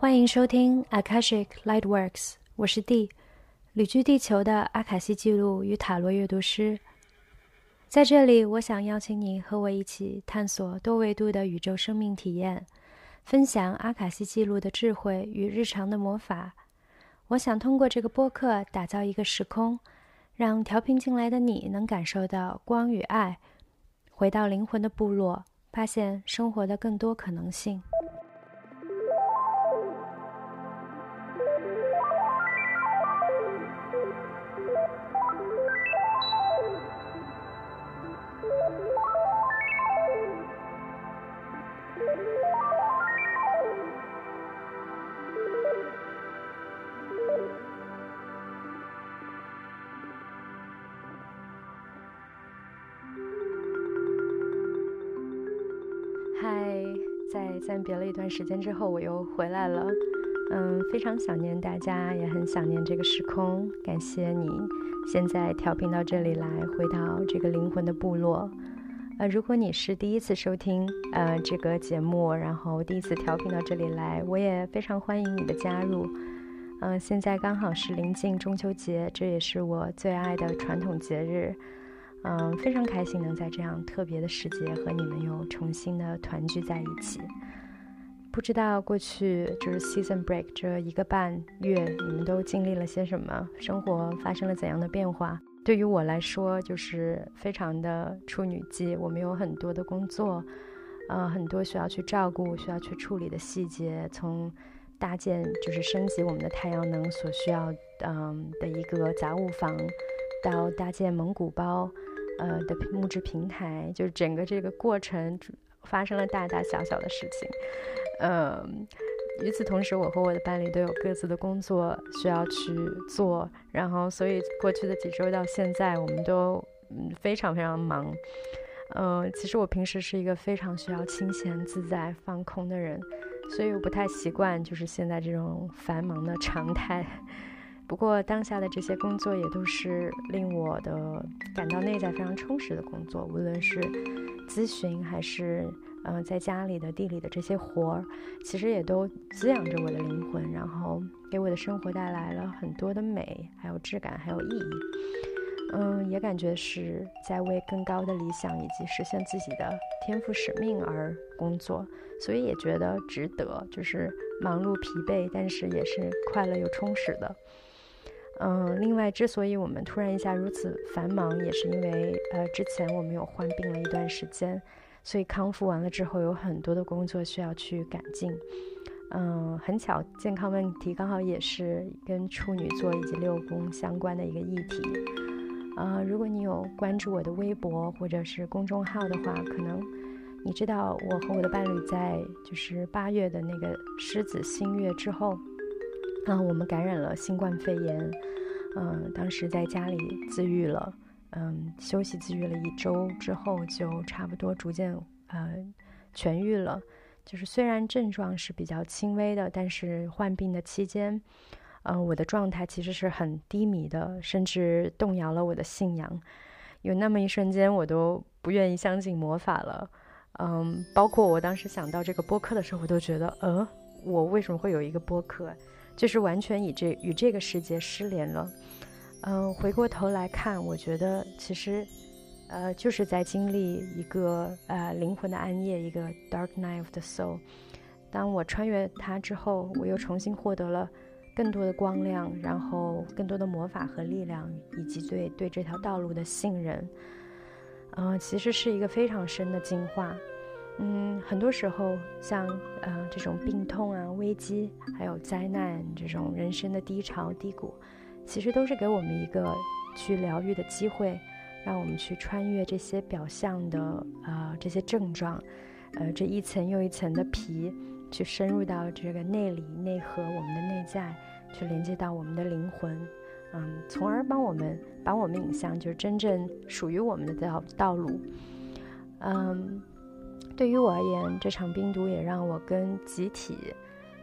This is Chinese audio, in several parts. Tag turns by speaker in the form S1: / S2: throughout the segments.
S1: 欢迎收听 Akashic Lightworks，我是 D，旅居地球的阿卡西记录与塔罗阅读师。在这里，我想邀请你和我一起探索多维度的宇宙生命体验，分享阿卡西记录的智慧与日常的魔法。我想通过这个播客打造一个时空，让调频进来的你能感受到光与爱，回到灵魂的部落，发现生活的更多可能性。别了一段时间之后，我又回来了。嗯，非常想念大家，也很想念这个时空。感谢你现在调频到这里来，回到这个灵魂的部落。呃，如果你是第一次收听呃这个节目，然后第一次调频到这里来，我也非常欢迎你的加入。嗯，现在刚好是临近中秋节，这也是我最爱的传统节日。嗯，非常开心能在这样特别的时节和你们又重新的团聚在一起。不知道过去就是 season break 这一个半月，你们都经历了些什么？生活发生了怎样的变化？对于我来说，就是非常的处女季。我们有很多的工作，呃，很多需要去照顾、需要去处理的细节，从搭建就是升级我们的太阳能所需要嗯的一个杂物房，到搭建蒙古包。呃的木质平台，就是整个这个过程发生了大大小小的事情。嗯，与此同时，我和我的伴侣都有各自的工作需要去做，然后所以过去的几周到现在，我们都嗯非常非常忙。嗯，其实我平时是一个非常需要清闲自在放空的人，所以我不太习惯就是现在这种繁忙的常态。不过当下的这些工作也都是令我的感到内在非常充实的工作，无论是咨询还是嗯在家里的地里的这些活儿，其实也都滋养着我的灵魂，然后给我的生活带来了很多的美，还有质感，还有意义。嗯，也感觉是在为更高的理想以及实现自己的天赋使命而工作，所以也觉得值得，就是忙碌疲惫，但是也是快乐又充实的。嗯，另外，之所以我们突然一下如此繁忙，也是因为呃，之前我们有患病了一段时间，所以康复完了之后，有很多的工作需要去赶进。嗯，很巧，健康问题刚好也是跟处女座以及六宫相关的一个议题。啊，如果你有关注我的微博或者是公众号的话，可能你知道我和我的伴侣在就是八月的那个狮子新月之后。嗯，我们感染了新冠肺炎，嗯，当时在家里自愈了，嗯，休息自愈了一周之后，就差不多逐渐呃痊愈了。就是虽然症状是比较轻微的，但是患病的期间，嗯，我的状态其实是很低迷的，甚至动摇了我的信仰。有那么一瞬间，我都不愿意相信魔法了。嗯，包括我当时想到这个播客的时候，我都觉得，呃，我为什么会有一个播客？就是完全与这与这个世界失联了，嗯，回过头来看，我觉得其实，呃，就是在经历一个呃灵魂的暗夜，一个 dark night of the soul。当我穿越它之后，我又重新获得了更多的光亮，然后更多的魔法和力量，以及对对这条道路的信任。嗯，其实是一个非常深的进化。嗯，很多时候像呃这种病痛啊、危机，还有灾难这种人生的低潮低谷，其实都是给我们一个去疗愈的机会，让我们去穿越这些表象的呃这些症状，呃这一层又一层的皮，去深入到这个内里内核我们的内在，去连接到我们的灵魂，嗯，从而帮我们把我们引向就是真正属于我们的道道路，嗯。对于我而言，这场病毒也让我跟集体，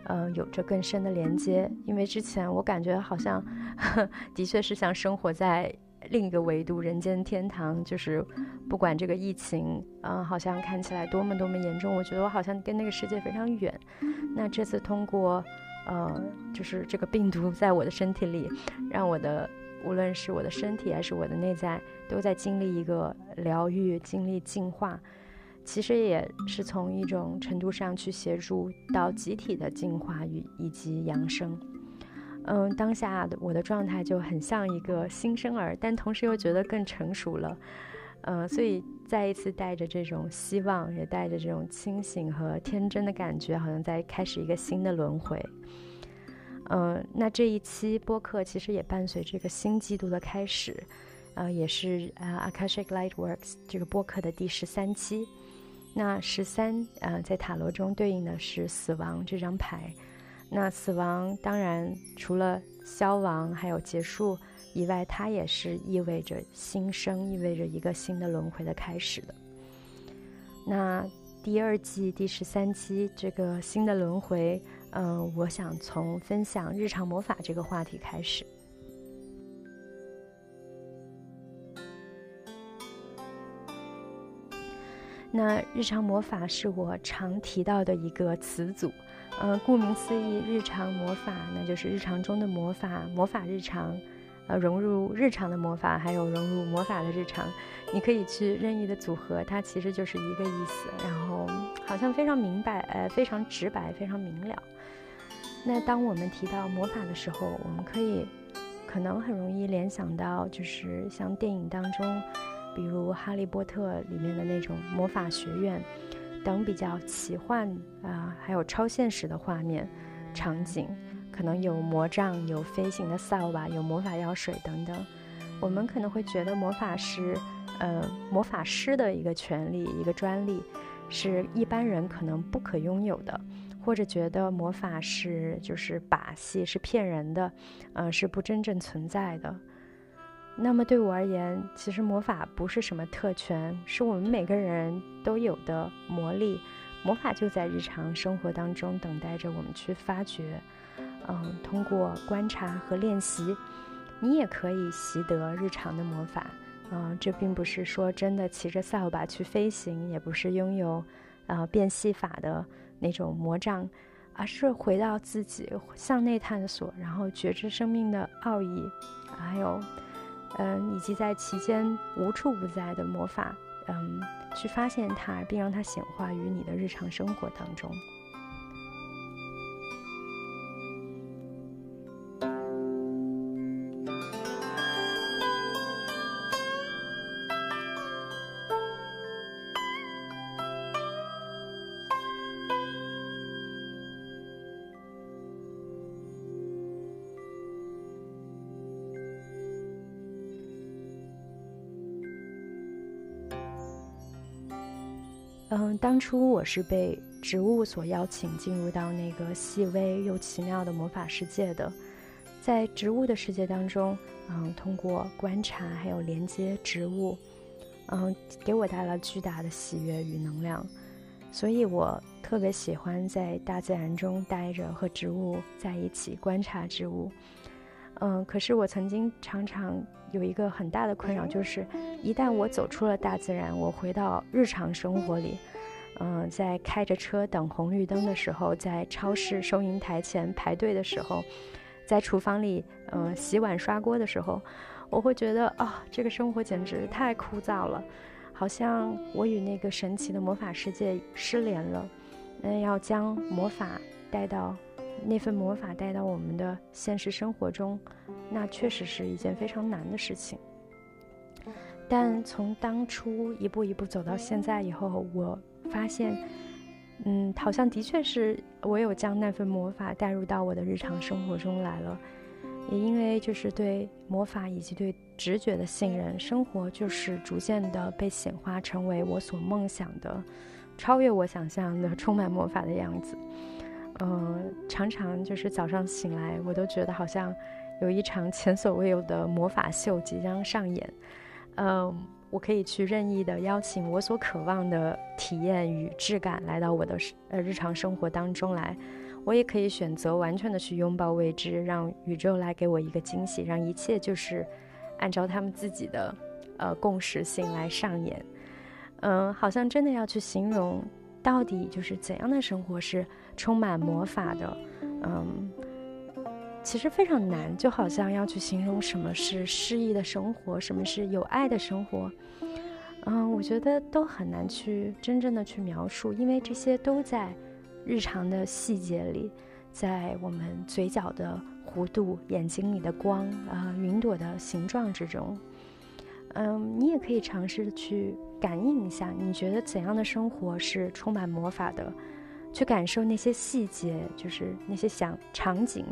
S1: 呃，有着更深的连接。因为之前我感觉好像，的确是像生活在另一个维度，人间天堂。就是不管这个疫情，嗯，好像看起来多么多么严重，我觉得我好像跟那个世界非常远。那这次通过，呃，就是这个病毒在我的身体里，让我的无论是我的身体还是我的内在，都在经历一个疗愈，经历进化。其实也是从一种程度上去协助到集体的进化与以及扬升。嗯，当下的我的状态就很像一个新生儿，但同时又觉得更成熟了。嗯，所以再一次带着这种希望，也带着这种清醒和天真的感觉，好像在开始一个新的轮回。嗯，那这一期播客其实也伴随这个新季度的开始，呃，也是呃 Akashic Lightworks 这个播客的第十三期。那十三，呃，在塔罗中对应的是死亡这张牌。那死亡当然除了消亡还有结束以外，它也是意味着新生，意味着一个新的轮回的开始的。那第二季第十三期这个新的轮回，嗯，我想从分享日常魔法这个话题开始。那日常魔法是我常提到的一个词组，呃，顾名思义，日常魔法那就是日常中的魔法，魔法日常，呃，融入日常的魔法，还有融入魔法的日常，你可以去任意的组合，它其实就是一个意思，然后好像非常明白，呃，非常直白，非常明了。那当我们提到魔法的时候，我们可以可能很容易联想到，就是像电影当中。比如《哈利波特》里面的那种魔法学院等比较奇幻啊，还有超现实的画面场景，可能有魔杖、有飞行的扫把、有魔法药水等等。我们可能会觉得魔法是呃魔法师的一个权利、一个专利，是一般人可能不可拥有的，或者觉得魔法是就是把戏、是骗人的，呃，是不真正存在的。那么对我而言，其实魔法不是什么特权，是我们每个人都有的魔力。魔法就在日常生活当中，等待着我们去发掘。嗯，通过观察和练习，你也可以习得日常的魔法。嗯，这并不是说真的骑着扫把去飞行，也不是拥有呃变戏法的那种魔杖，而是回到自己，向内探索，然后觉知生命的奥义，还有。嗯，以及在其间无处不在的魔法，嗯，去发现它，并让它显化于你的日常生活当中。当初我是被植物所邀请进入到那个细微又奇妙的魔法世界的，在植物的世界当中，嗯，通过观察还有连接植物，嗯，给我带来巨大的喜悦与能量，所以我特别喜欢在大自然中待着，和植物在一起观察植物。嗯，可是我曾经常常有一个很大的困扰，就是一旦我走出了大自然，我回到日常生活里，嗯，在开着车等红绿灯的时候，在超市收银台前排队的时候，在厨房里嗯洗碗刷锅的时候，我会觉得啊，这个生活简直太枯燥了，好像我与那个神奇的魔法世界失联了。那要将魔法带到。那份魔法带到我们的现实生活中，那确实是一件非常难的事情。但从当初一步一步走到现在以后，我发现，嗯，好像的确是我有将那份魔法带入到我的日常生活中来了。也因为就是对魔法以及对直觉的信任，生活就是逐渐的被显化成为我所梦想的、超越我想象的充满魔法的样子。嗯，常常就是早上醒来，我都觉得好像有一场前所未有的魔法秀即将上演。嗯，我可以去任意的邀请我所渴望的体验与质感来到我的呃日常生活当中来。我也可以选择完全的去拥抱未知，让宇宙来给我一个惊喜，让一切就是按照他们自己的呃共识性来上演。嗯，好像真的要去形容到底就是怎样的生活是充满魔法的。嗯，其实非常难，就好像要去形容什么是诗意的生活，什么是有爱的生活。嗯，我觉得都很难去真正的去描述，因为这些都在。日常的细节里，在我们嘴角的弧度、眼睛里的光啊、云朵的形状之中，嗯，你也可以尝试去感应一下，你觉得怎样的生活是充满魔法的？去感受那些细节，就是那些想场景，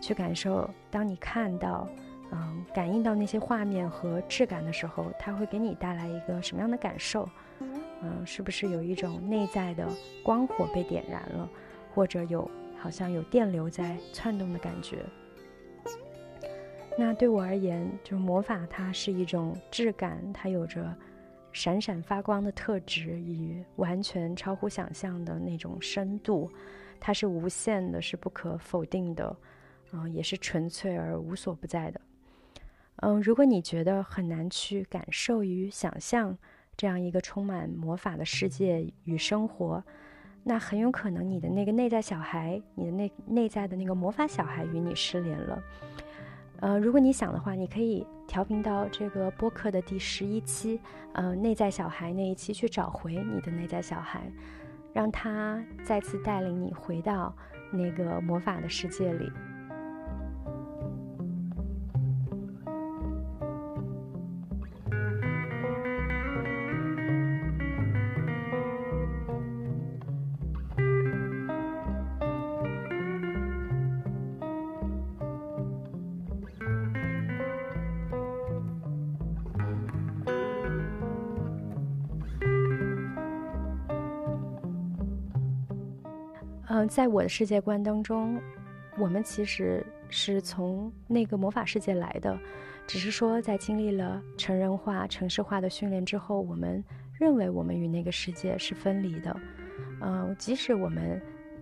S1: 去感受当你看到、嗯，感应到那些画面和质感的时候，它会给你带来一个什么样的感受？嗯，是不是有一种内在的光火被点燃了，或者有好像有电流在窜动的感觉？那对我而言，就是魔法，它是一种质感，它有着闪闪发光的特质与完全超乎想象的那种深度，它是无限的，是不可否定的，嗯，也是纯粹而无所不在的。嗯，如果你觉得很难去感受与想象。这样一个充满魔法的世界与生活，那很有可能你的那个内在小孩，你的内内在的那个魔法小孩与你失联了。呃，如果你想的话，你可以调频到这个播客的第十一期，呃，内在小孩那一期去找回你的内在小孩，让他再次带领你回到那个魔法的世界里。嗯，在我的世界观当中，我们其实是从那个魔法世界来的，只是说在经历了成人化、城市化的训练之后，我们认为我们与那个世界是分离的。嗯，即使我们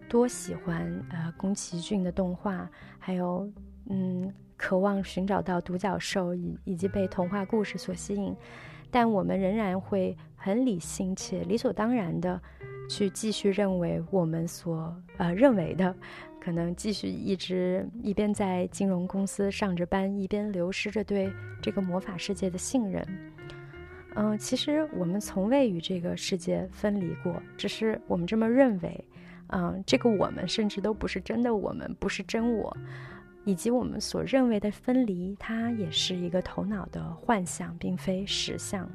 S1: 多喜欢呃宫崎骏的动画，还有嗯渴望寻找到独角兽以以及被童话故事所吸引，但我们仍然会很理性且理所当然的。去继续认为我们所呃认为的，可能继续一直一边在金融公司上着班，一边流失着对这个魔法世界的信任。嗯，其实我们从未与这个世界分离过，只是我们这么认为。嗯，这个我们甚至都不是真的我们，不是真我，以及我们所认为的分离，它也是一个头脑的幻象，并非实相。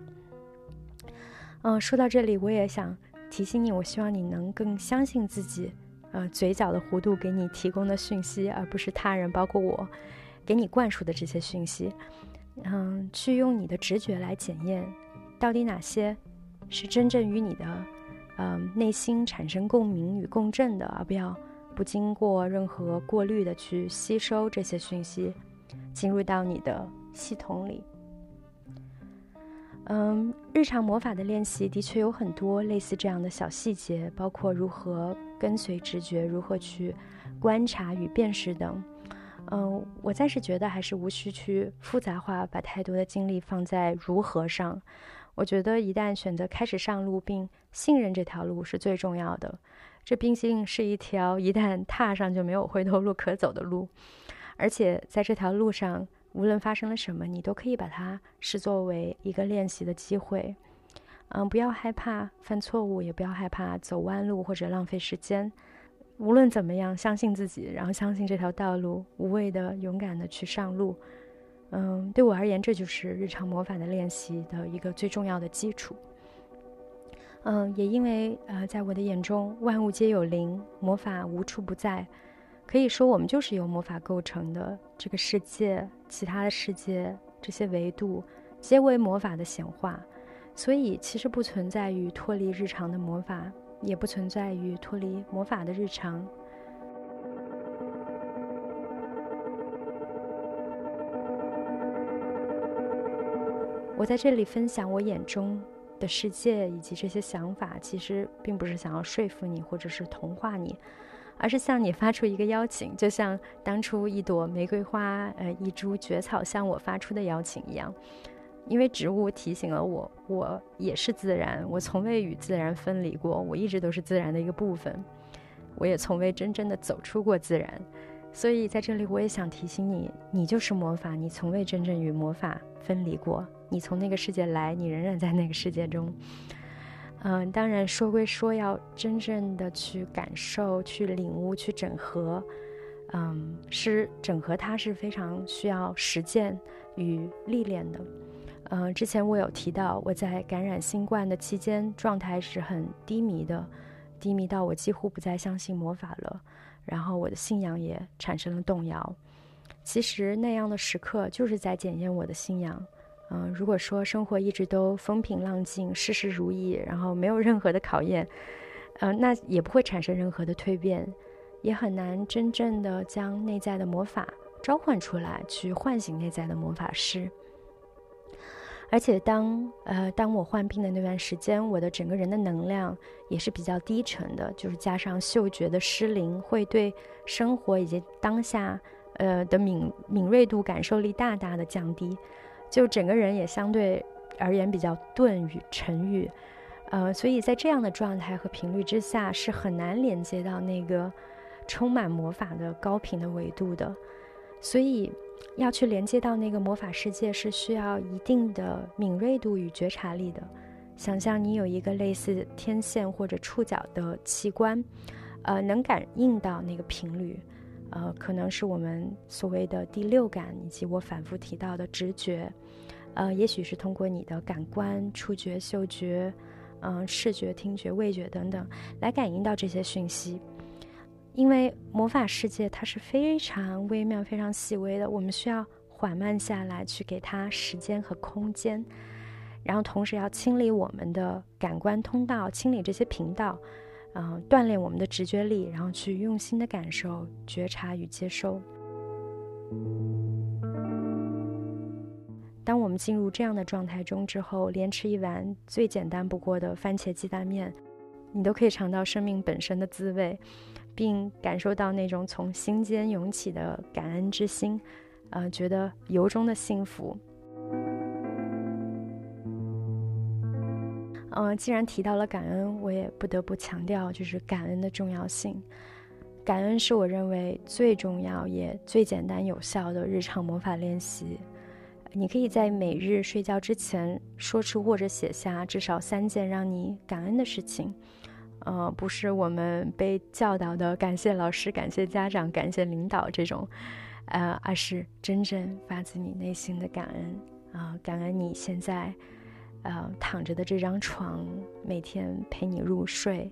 S1: 嗯，说到这里，我也想。提醒你，我希望你能更相信自己，呃，嘴角的弧度给你提供的讯息，而不是他人，包括我，给你灌输的这些讯息。嗯，去用你的直觉来检验，到底哪些是真正与你的，嗯，内心产生共鸣与共振的，而不要不经过任何过滤的去吸收这些讯息，进入到你的系统里。嗯，日常魔法的练习的确有很多类似这样的小细节，包括如何跟随直觉，如何去观察与辨识等。嗯，我暂时觉得还是无需去复杂化，把太多的精力放在如何上。我觉得一旦选择开始上路，并信任这条路是最重要的。这毕竟是一条 一旦踏上就没有回头路可走的路，而且在这条路上。无论发生了什么，你都可以把它视作为一个练习的机会。嗯，不要害怕犯错误，也不要害怕走弯路或者浪费时间。无论怎么样，相信自己，然后相信这条道路，无畏的、勇敢的去上路。嗯，对我而言，这就是日常魔法的练习的一个最重要的基础。嗯，也因为呃，在我的眼中，万物皆有灵，魔法无处不在。可以说，我们就是由魔法构成的。这个世界，其他的世界，这些维度，皆为魔法的显化。所以，其实不存在于脱离日常的魔法，也不存在于脱离魔法的日常。我在这里分享我眼中的世界以及这些想法，其实并不是想要说服你或者是同化你，而是向你发出一个邀请，就像当初一朵玫瑰花、呃一株蕨草向我发出的邀请一样。因为植物提醒了我，我也是自然，我从未与自然分离过，我一直都是自然的一个部分，我也从未真正的走出过自然。所以在这里，我也想提醒你，你就是魔法，你从未真正与魔法分离过。你从那个世界来，你仍然在那个世界中。嗯，当然说归说，要真正的去感受、去领悟、去整合，嗯，是整合它是非常需要实践与历练的。嗯，之前我有提到，我在感染新冠的期间，状态是很低迷的，低迷到我几乎不再相信魔法了。然后我的信仰也产生了动摇。其实那样的时刻就是在检验我的信仰。嗯，如果说生活一直都风平浪静、事事如意，然后没有任何的考验，呃，那也不会产生任何的蜕变，也很难真正的将内在的魔法召唤出来，去唤醒内在的魔法师。而且当呃当我患病的那段时间，我的整个人的能量也是比较低沉的，就是加上嗅觉的失灵，会对生活以及当下呃的敏敏锐度、感受力大大的降低，就整个人也相对而言比较钝与沉郁，呃，所以在这样的状态和频率之下，是很难连接到那个充满魔法的高频的维度的，所以。要去连接到那个魔法世界，是需要一定的敏锐度与觉察力的。想象你有一个类似天线或者触角的器官，呃，能感应到那个频率，呃，可能是我们所谓的第六感，以及我反复提到的直觉，呃，也许是通过你的感官，触觉、嗅觉，嗯，视觉、听觉、味觉等等，来感应到这些讯息。因为魔法世界它是非常微妙、非常细微的，我们需要缓慢下来，去给它时间和空间，然后同时要清理我们的感官通道，清理这些频道，嗯，锻炼我们的直觉力，然后去用心的感受、觉察与接收。当我们进入这样的状态中之后，连吃一碗最简单不过的番茄鸡蛋面，你都可以尝到生命本身的滋味。并感受到那种从心间涌起的感恩之心，呃，觉得由衷的幸福。嗯，既然提到了感恩，我也不得不强调，就是感恩的重要性。感恩是我认为最重要也最简单有效的日常魔法练习。你可以在每日睡觉之前说出或者写下至少三件让你感恩的事情。呃，不是我们被教导的感谢老师、感谢家长、感谢领导这种，呃，而是真正发自你内心的感恩啊，感恩你现在，呃，躺着的这张床，每天陪你入睡，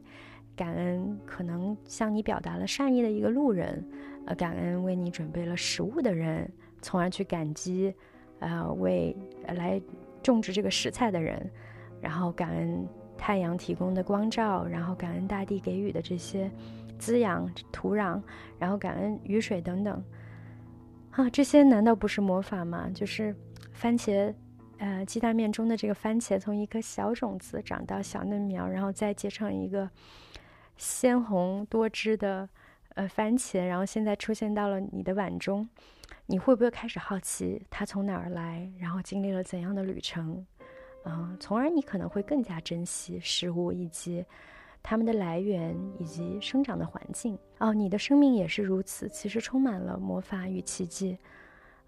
S1: 感恩可能向你表达了善意的一个路人，呃，感恩为你准备了食物的人，从而去感激，呃，为来种植这个食材的人，然后感恩。太阳提供的光照，然后感恩大地给予的这些滋养土壤，然后感恩雨水等等，啊，这些难道不是魔法吗？就是番茄，呃，鸡蛋面中的这个番茄，从一颗小种子长到小嫩苗，然后再结成一个鲜红多汁的呃番茄，然后现在出现到了你的碗中，你会不会开始好奇它从哪儿来，然后经历了怎样的旅程？嗯，从而你可能会更加珍惜食物以及它们的来源以及生长的环境。哦，你的生命也是如此，其实充满了魔法与奇迹。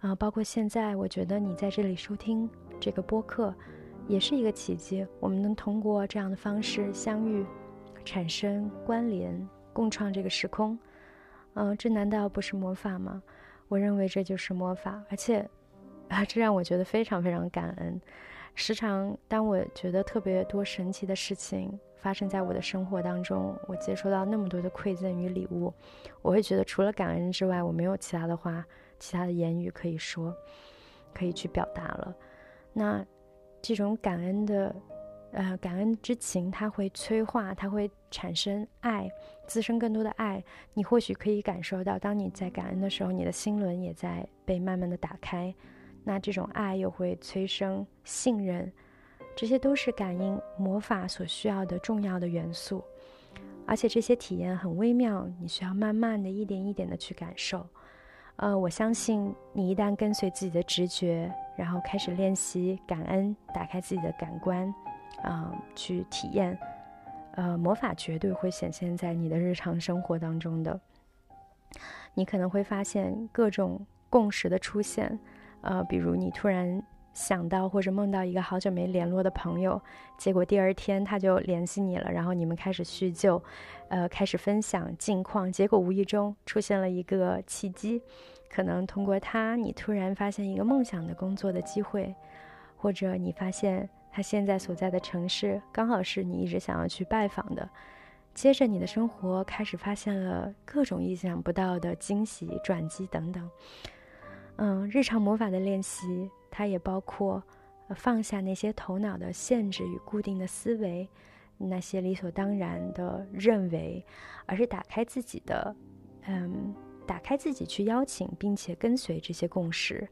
S1: 啊，包括现在，我觉得你在这里收听这个播客，也是一个奇迹。我们能通过这样的方式相遇、产生关联、共创这个时空。嗯，这难道不是魔法吗？我认为这就是魔法，而且啊，这让我觉得非常非常感恩。时常，当我觉得特别多神奇的事情发生在我的生活当中，我接收到那么多的馈赠与礼物，我会觉得除了感恩之外，我没有其他的话、其他的言语可以说，可以去表达了。那这种感恩的，呃，感恩之情，它会催化，它会产生爱，滋生更多的爱。你或许可以感受到，当你在感恩的时候，你的心轮也在被慢慢的打开。那这种爱又会催生信任，这些都是感应魔法所需要的重要的元素。而且这些体验很微妙，你需要慢慢的一点一点的去感受。呃，我相信你一旦跟随自己的直觉，然后开始练习感恩，打开自己的感官，啊，去体验，呃，魔法绝对会显现在你的日常生活当中的。你可能会发现各种共识的出现，呃，比如你突然想到或者梦到一个好久没联络的朋友，结果第二天他就联系你了，然后你们开始叙旧。呃，开始分享近况，结果无意中出现了一个契机，可能通过他，你突然发现一个梦想的工作的机会，或者你发现他现在所在的城市刚好是你一直想要去拜访的，接着你的生活开始发现了各种意想不到的惊喜转机等等。嗯，日常魔法的练习，它也包括放下那些头脑的限制与固定的思维。那些理所当然的认为，而是打开自己的，嗯，打开自己去邀请并且跟随这些共识。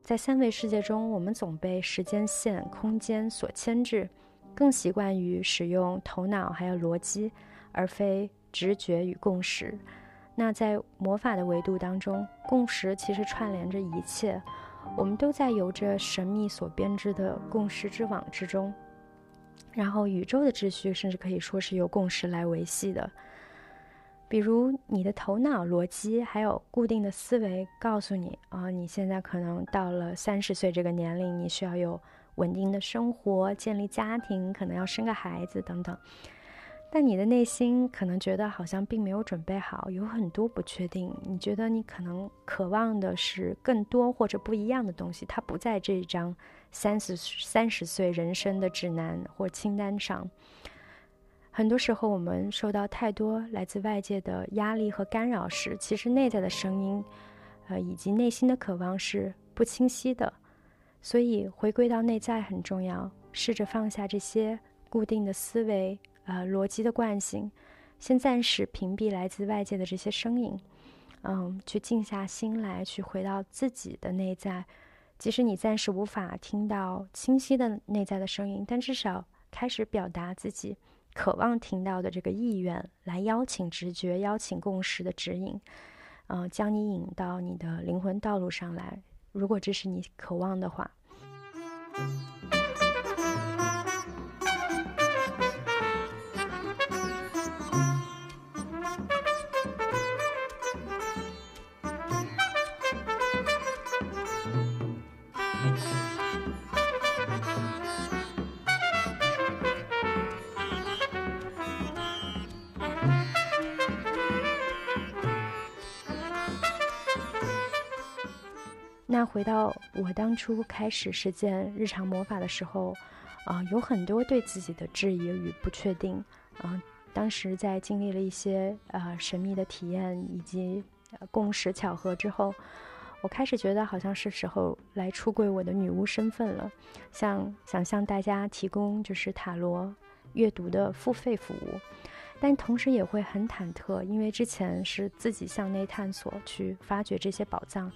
S1: 在三维世界中，我们总被时间线、空间所牵制，更习惯于使用头脑还有逻辑，而非直觉与共识。那在魔法的维度当中，共识其实串联着一切，我们都在由着神秘所编织的共识之网之中。然后，宇宙的秩序甚至可以说是由共识来维系的。比如，你的头脑逻辑还有固定的思维告诉你啊，你现在可能到了三十岁这个年龄，你需要有稳定的生活，建立家庭，可能要生个孩子等等。但你的内心可能觉得好像并没有准备好，有很多不确定。你觉得你可能渴望的是更多或者不一样的东西，它不在这一张。三十三十岁人生的指南或清单上，很多时候我们受到太多来自外界的压力和干扰时，其实内在的声音，呃，以及内心的渴望是不清晰的。所以回归到内在很重要，试着放下这些固定的思维，呃，逻辑的惯性，先暂时屏蔽来自外界的这些声音，嗯，去静下心来，去回到自己的内在。即使你暂时无法听到清晰的内在的声音，但至少开始表达自己渴望听到的这个意愿，来邀请直觉、邀请共识的指引，嗯，将你引到你的灵魂道路上来。如果这是你渴望的话。那回到我当初开始实践日常魔法的时候，啊，有很多对自己的质疑与不确定，啊，当时在经历了一些呃神秘的体验以及共识巧合之后，我开始觉得好像是时候来出柜我的女巫身份了，像想向大家提供就是塔罗阅读的付费服务，但同时也会很忐忑，因为之前是自己向内探索去发掘这些宝藏。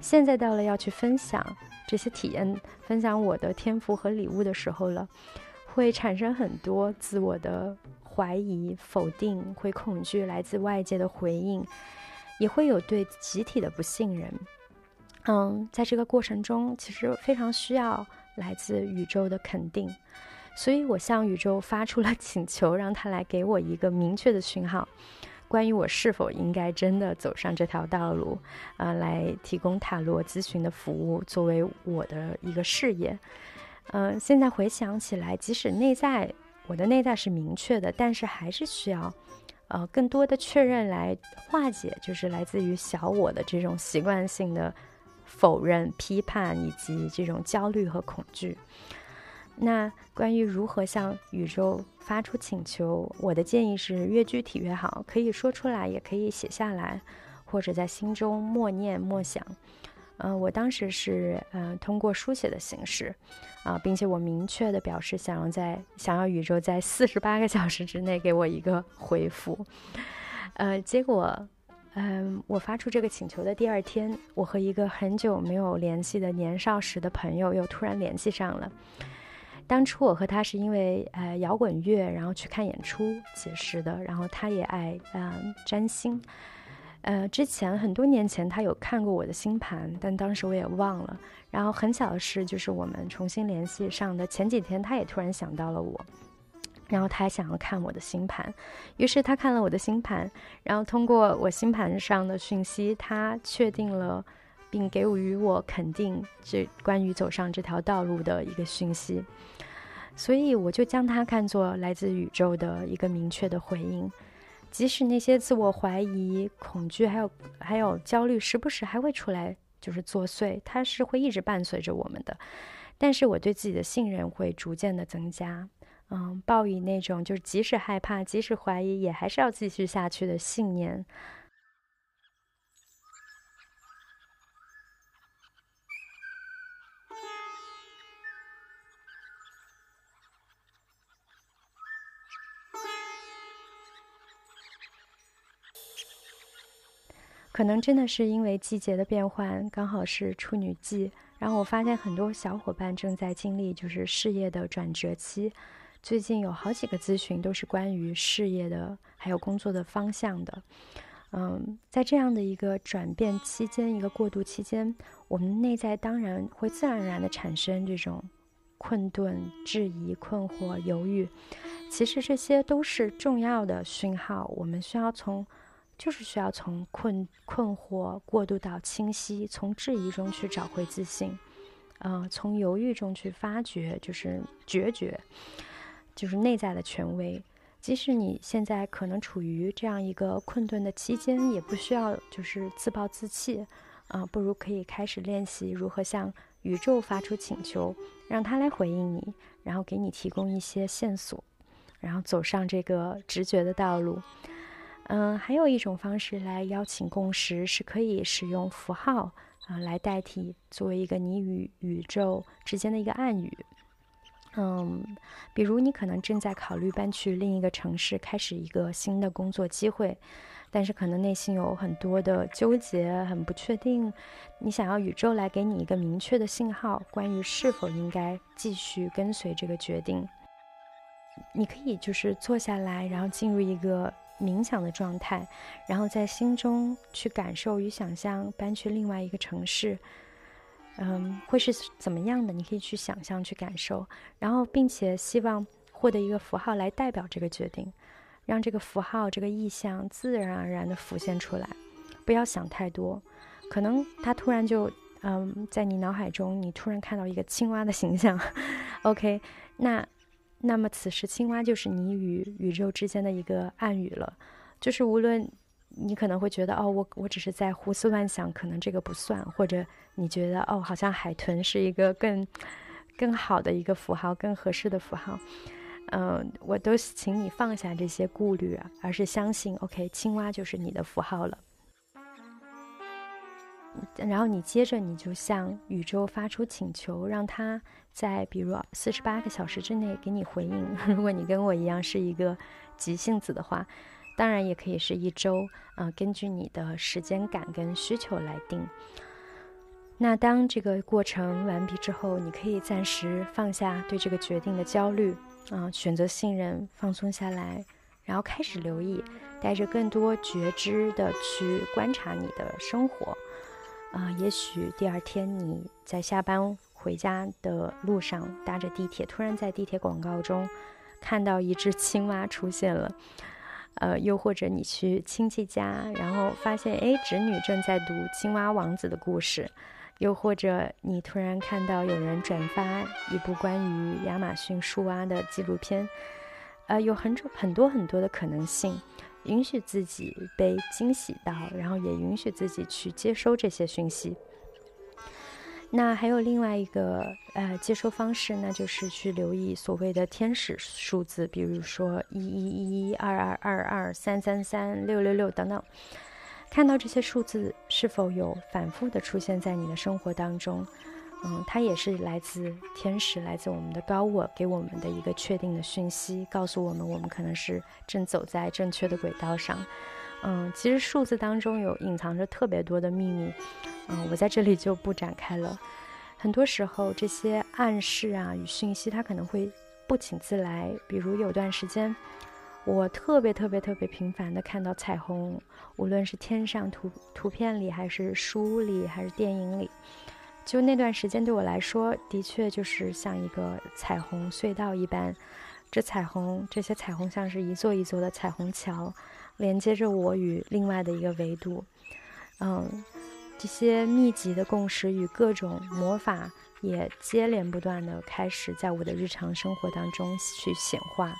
S1: 现在到了要去分享这些体验、分享我的天赋和礼物的时候了，会产生很多自我的怀疑、否定，会恐惧来自外界的回应，也会有对集体的不信任。嗯，在这个过程中，其实非常需要来自宇宙的肯定，所以我向宇宙发出了请求，让他来给我一个明确的讯号。关于我是否应该真的走上这条道路，啊，来提供塔罗咨询的服务作为我的一个事业，嗯，现在回想起来，即使内在我的内在是明确的，但是还是需要，呃，更多的确认来化解，就是来自于小我的这种习惯性的否认、批判以及这种焦虑和恐惧。那关于如何向宇宙发出请求，我的建议是越具体越好，可以说出来，也可以写下来，或者在心中默念默想。嗯，我当时是嗯通过书写的形式，啊，并且我明确的表示想要在想要宇宙在四十八个小时之内给我一个回复。呃，结果嗯，我发出这个请求的第二天，我和一个很久没有联系的年少时的朋友又突然联系上了。当初我和他是因为呃摇滚乐，然后去看演出结识的。然后他也爱嗯占星，呃，之前很多年前他有看过我的星盘，但当时我也忘了。然后很巧的是，就是我们重新联系上的前几天，他也突然想到了我，然后他还想要看我的星盘，于是他看了我的星盘，然后通过我星盘上的讯息，他确定了并给予我肯定，这关于走上这条道路的一个讯息。所以我就将它看作来自宇宙的一个明确的回应，即使那些自我怀疑、恐惧，还有还有焦虑，时不时还会出来，就是作祟，它是会一直伴随着我们的。但是我对自己的信任会逐渐的增加，嗯，抱以那种就是即使害怕、即使怀疑，也还是要继续下去的信念。可能真的是因为季节的变换，刚好是处女季，然后我发现很多小伙伴正在经历就是事业的转折期。最近有好几个咨询都是关于事业的，还有工作的方向的。嗯，在这样的一个转变期间，一个过渡期间，我们内在当然会自然而然的产生这种困顿、质疑、困惑、犹豫。其实这些都是重要的讯号，我们需要从。就是需要从困困惑过渡到清晰，从质疑中去找回自信，呃，从犹豫中去发掘，就是决绝，就是内在的权威。即使你现在可能处于这样一个困顿的期间，也不需要就是自暴自弃，啊，不如可以开始练习如何向宇宙发出请求，让它来回应你，然后给你提供一些线索，然后走上这个直觉的道路。嗯，还有一种方式来邀请共识，是可以使用符号啊来代替，作为一个你与宇宙之间的一个暗语。嗯，比如你可能正在考虑搬去另一个城市，开始一个新的工作机会，但是可能内心有很多的纠结，很不确定。你想要宇宙来给你一个明确的信号，关于是否应该继续跟随这个决定。你可以就是坐下来，然后进入一个。冥想的状态，然后在心中去感受与想象搬去另外一个城市，嗯，会是怎么样的？你可以去想象、去感受，然后并且希望获得一个符号来代表这个决定，让这个符号、这个意象自然而然的浮现出来，不要想太多。可能它突然就，嗯，在你脑海中，你突然看到一个青蛙的形象。OK，那。那么此时，青蛙就是你与宇宙之间的一个暗语了。就是无论你可能会觉得哦，我我只是在胡思乱想，可能这个不算；或者你觉得哦，好像海豚是一个更更好的一个符号，更合适的符号。嗯，我都请你放下这些顾虑啊，而是相信，OK，青蛙就是你的符号了。然后你接着你就向宇宙发出请求，让它在比如四十八个小时之内给你回应。如果你跟我一样是一个急性子的话，当然也可以是一周啊，根据你的时间感跟需求来定。那当这个过程完毕之后，你可以暂时放下对这个决定的焦虑啊，选择信任，放松下来，然后开始留意，带着更多觉知的去观察你的生活。啊，也许第二天你在下班回家的路上搭着地铁，突然在地铁广告中看到一只青蛙出现了，呃，又或者你去亲戚家，然后发现哎，侄女正在读《青蛙王子》的故事，又或者你突然看到有人转发一部关于亚马逊树蛙的纪录片，呃，有很多很多很多的可能性。允许自己被惊喜到，然后也允许自己去接收这些讯息。那还有另外一个呃接收方式，那就是去留意所谓的天使数字，比如说一一一、二二二二、三三三、六六六等等。看到这些数字是否有反复的出现在你的生活当中？嗯，它也是来自天使，来自我们的高我给我们的一个确定的讯息，告诉我们我们可能是正走在正确的轨道上。嗯，其实数字当中有隐藏着特别多的秘密，嗯，我在这里就不展开了。很多时候，这些暗示啊与讯息，它可能会不请自来。比如有段时间，我特别特别特别频繁的看到彩虹，无论是天上图图片里，还是书里，还是电影里，就那段时间对我来说，的确就是像一个彩虹隧道一般。这彩虹，这些彩虹像是一座一座的彩虹桥。连接着我与另外的一个维度，嗯，这些密集的共识与各种魔法也接连不断的开始在我的日常生活当中去显化，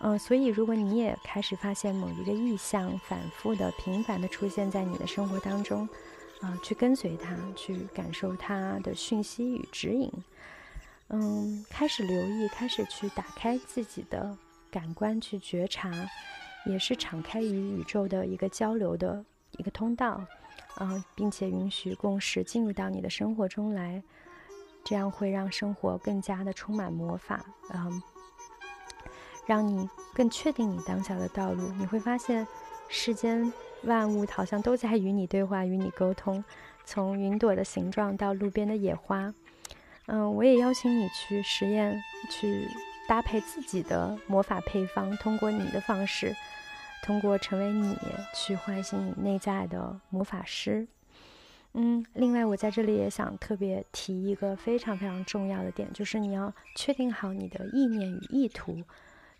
S1: 嗯，所以如果你也开始发现某一个意象反复的、频繁的出现在你的生活当中，啊，去跟随它，去感受它的讯息与指引，嗯，开始留意，开始去打开自己的感官去觉察。也是敞开与宇宙的一个交流的一个通道，嗯，并且允许共识进入到你的生活中来，这样会让生活更加的充满魔法，嗯，让你更确定你当下的道路。你会发现，世间万物好像都在与你对话，与你沟通。从云朵的形状到路边的野花，嗯，我也邀请你去实验，去搭配自己的魔法配方，通过你的方式。通过成为你去唤醒你内在的魔法师，嗯，另外我在这里也想特别提一个非常非常重要的点，就是你要确定好你的意念与意图，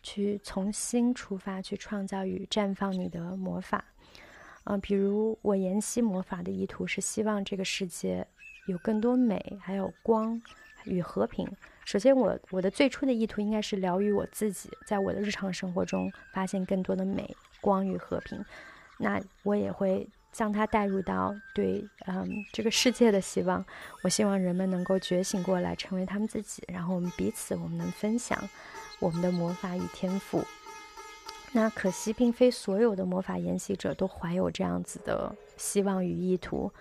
S1: 去从心出发去创造与绽放你的魔法。啊，比如我研习魔法的意图是希望这个世界有更多美，还有光与和平。首先，我我的最初的意图应该是疗愈我自己，在我的日常生活中发现更多的美。光与和平，那我也会将它带入到对嗯这个世界的希望。我希望人们能够觉醒过来，成为他们自己，然后我们彼此我们能分享我们的魔法与天赋。那可惜，并非所有的魔法研习者都怀有这样子的希望与意图。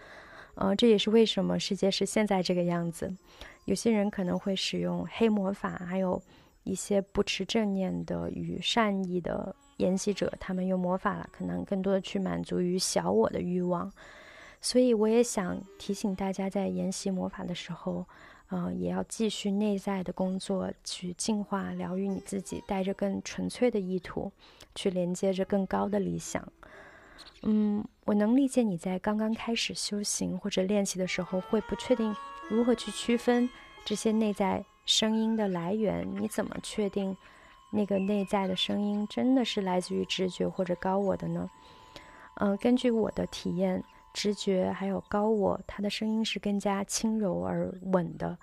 S1: 呃，这也是为什么世界是现在这个样子。有些人可能会使用黑魔法，还有一些不持正念的与善意的。研习者，他们用魔法了，可能更多的去满足于小我的欲望，所以我也想提醒大家，在研习魔法的时候，呃，也要继续内在的工作，去净化、疗愈你自己，带着更纯粹的意图，去连接着更高的理想。嗯，我能理解你在刚刚开始修行或者练习的时候，会不确定如何去区分这些内在声音的来源，你怎么确定？那个内在的声音真的是来自于直觉或者高我的呢？嗯，根据我的体验，直觉还有高我，他的声音是更加轻柔而稳的。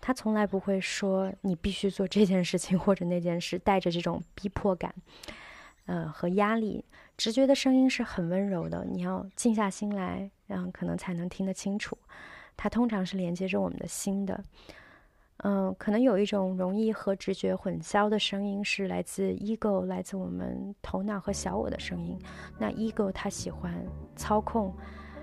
S1: 他从来不会说你必须做这件事情或者那件事，带着这种逼迫感，呃和压力。直觉的声音是很温柔的，你要静下心来，然后，可能才能听得清楚。它通常是连接着我们的心的。嗯，可能有一种容易和直觉混淆的声音是来自 ego，来自我们头脑和小我的声音。那 ego 它喜欢操控，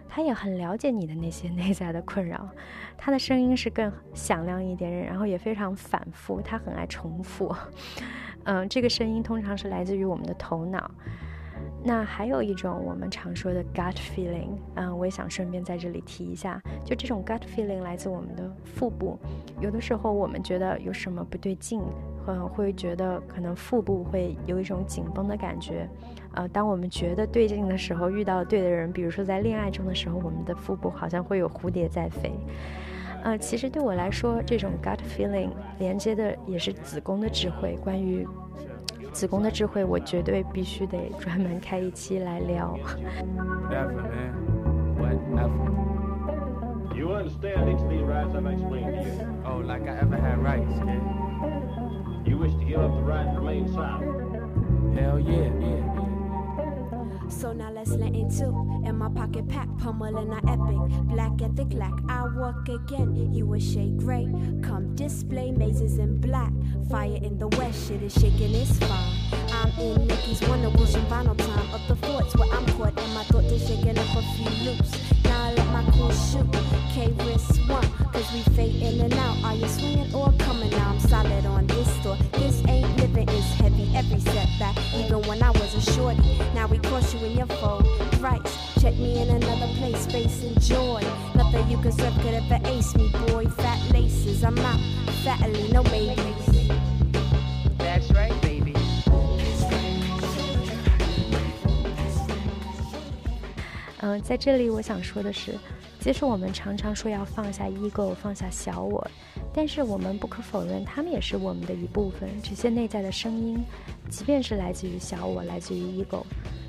S1: 它也很了解你的那些 内在的困扰，它的声音是更响亮一点，然后也非常反复，它很爱重复。嗯，这个声音通常是来自于我们的头脑。那还有一种我们常说的 gut feeling，嗯，我也想顺便在这里提一下，就这种 gut feeling 来自我们的腹部。有的时候我们觉得有什么不对劲，嗯，会觉得可能腹部会有一种紧绷的感觉。呃，当我们觉得对劲的时候，遇到对的人，比如说在恋爱中的时候，我们的腹部好像会有蝴蝶在飞。呃，其实对我来说，这种 gut feeling 连接的也是子宫的智慧，关于。子宫的智慧，我绝对必须得专门开一期来聊。
S2: So now let's let into In my pocket pack, pummel pummeling our epic. Black at the glack, I walk again. You a shade gray. Come display mazes in black. Fire in the west, shit is shaking, it's fine. I'm in Nicky's Wonder Bush vinyl time. Up the forts where I'm caught, and my thoughts are shaking up a few loops. Now my cool shoe. K wrist one, cause we fade in and out. Are you swinging or coming out? I'm solid on this store. This ain't living, it's heavy. Every setback, even when I was a shorty. Now we cross you in your phone. Thrice, check me in another place, space and joy. Nothing you can serve could ever ace me, boy. Fat laces, I'm out. Fatly, no babies.
S3: That's right, baby.
S1: 嗯、在这里我想说的是，即使我们常常说要放下 ego，放下小我，但是我们不可否认，他们也是我们的一部分。这些内在的声音，即便是来自于小我，来自于 ego，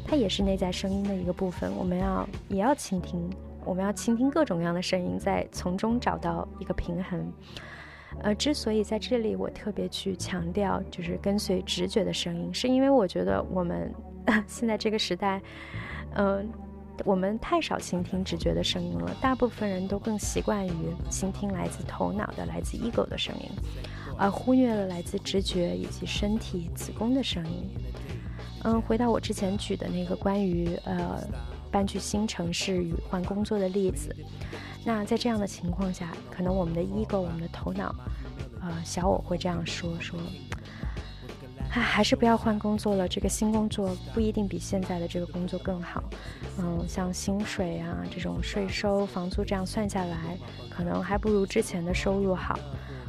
S1: 它也是内在声音的一个部分。我们要也要倾听，我们要倾听各种各样的声音，在从中找到一个平衡。呃，之所以在这里我特别去强调，就是跟随直觉的声音，是因为我觉得我们 现在这个时代，嗯、我们太少倾听直觉的声音了，大部分人都更习惯于倾听来自头脑的、来自 ego 的声音，而忽略了来自直觉以及身体子宫的声音。嗯，回到我之前举的那个关于呃搬去新城市与换工作的例子，那在这样的情况下，可能我们的 ego、我们的头脑，呃，小我会这样说说。唉，还是不要换工作了。这个新工作不一定比现在的这个工作更好。嗯，像薪水啊，这种税收、房租这样算下来，可能还不如之前的收入好。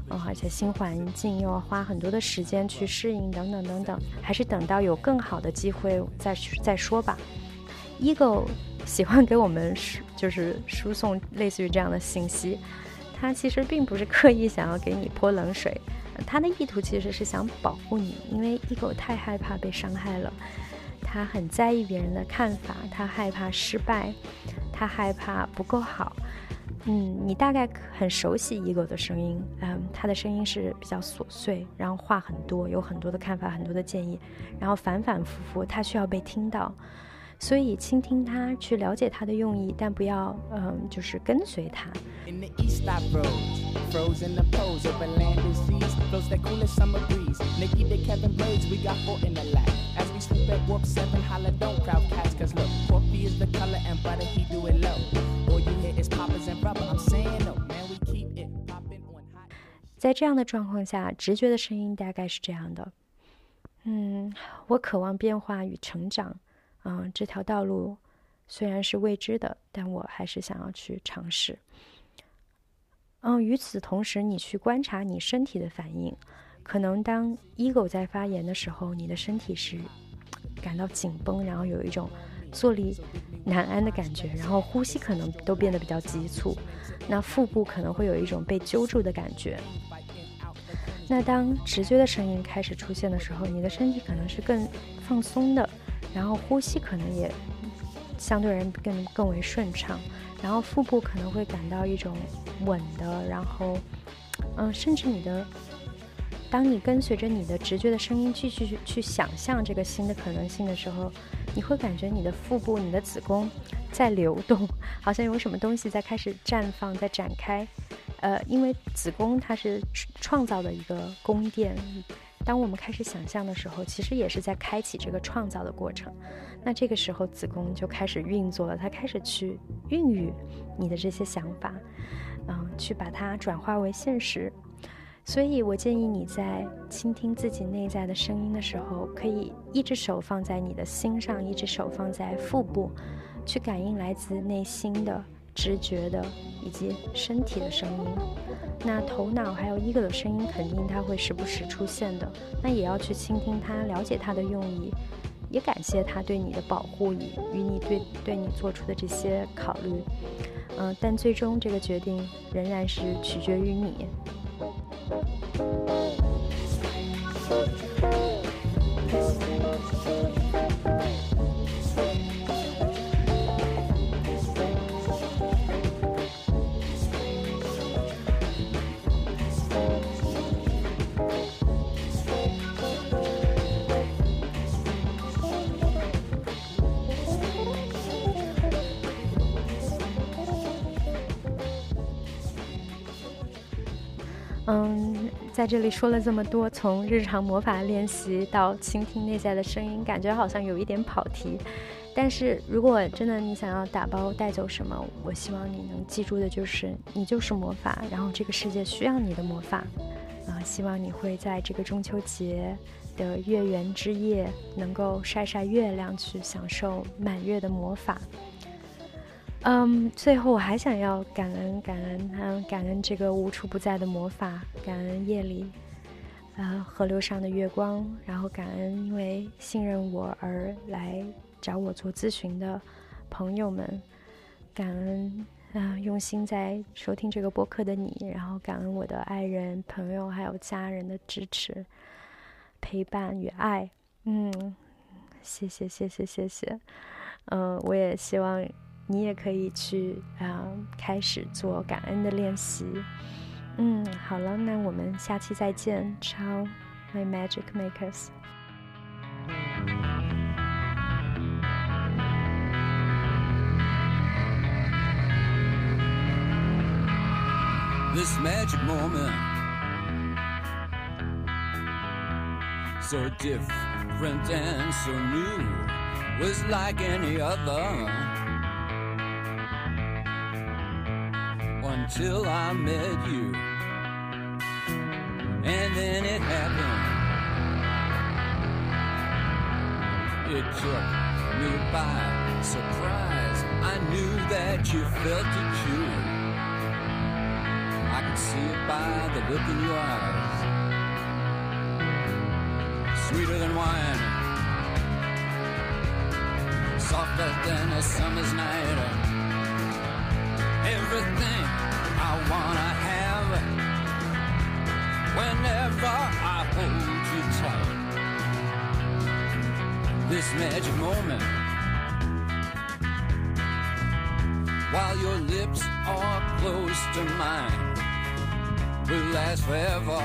S1: 嗯，而且新环境又要花很多的时间去适应，等等等等，还是等到有更好的机会再再说吧。ego 喜欢给我们输，就是输送类似于这样的信息，他其实并不是刻意想要给你泼冷水。他的意图其实是想保护你，因为 ego 太害怕被伤害了，他很在意别人的看法，他害怕失败，他害怕不够好。嗯，你大概很熟悉 ego 的声音，嗯，他的声音是比较琐碎，然后话很多，有很多的看法，很多的建议，然后反反复复，他需要被听到。所以倾听他，去了解他的用意，但不要，嗯，就是跟随他。
S4: In the east I rose, froze in the pose over land and seas, flows that coolest summer breeze. The Kevin Blades, we got four in the lap. As we at warp seven, holla crowd cause look, is the color and butter, he do it low. All you is poppers and rubber, I'm saying no, man, we keep it poppin' on high.
S1: 在这样的状况下，直觉的声音大概是这样的：嗯，我渴望变化与成长，嗯，这条道路虽然是未知的，但我还是想要去尝试。嗯，与此同时，你去观察你身体的反应，可能当 ego 在发言的时候，你的身体是感到紧绷，然后有一种坐立难安的感觉，然后呼吸可能都变得比较急促，那腹部可能会有一种被揪住的感觉。那当直觉的声音开始出现的时候，你的身体可能是更放松的，然后呼吸可能也相对而言更更为顺畅，然后腹部可能会感到一种稳的，然后嗯，甚至你的，当你跟随着你的直觉的声音继续去去想象这个新的可能性的时候，你会感觉你的腹部、你的子宫在流动，好像有什么东西在开始绽放、在展开。呃，因为子宫它是创造的一个宫殿，当我们开始想象的时候，其实也是在开启这个创造的过程。那这个时候，子宫就开始运作了，它开始去孕育你的这些想法，嗯，去把它转化为现实。所以我建议你在倾听自己内在的声音的时候，可以一只手放在你的心上，一只手放在腹部，去感应来自内心的。直觉的以及身体的声音，那头脑还有 ego 的声音，肯定它会时不时出现的。那也要去倾听它，了解它的用意，也感谢它对你的保护与与你对对你做出的这些考虑。嗯、但最终这个决定仍然是取决于你。嗯，在这里说了这么多，从日常魔法练习到倾听内在的声音，感觉好像有一点跑题。但是如果真的你想要打包带走什么，我希望你能记住的就是你就是魔法，然后这个世界需要你的魔法。啊，希望你会在这个中秋节的月圆之夜，能够晒晒月亮，去享受满月的魔法。嗯，最后我还想要感恩感恩嗯感恩这个无处不在的魔法，感恩夜里，呃河流上的月光，然后感恩因为信任我而来找我做咨询的朋友们，感恩啊用心在收听这个播客的你，然后感恩我的爱人、朋友还有家人的支持、陪伴与爱。嗯，谢谢谢谢谢谢，嗯，我也希望。你也可以去啊，开始做感恩的练习。嗯，好了，那我们下期再见，超 My Magic Makers。This magic moment, so different and so new, was like any other. Until I met you. And then it happened. It took me by surprise. I knew that you felt it too. I could see it by the look in your eyes. Sweeter than wine, softer than a summer's night. Everything I wanna have whenever I hold you tight. This magic moment while your lips are close to mine will last forever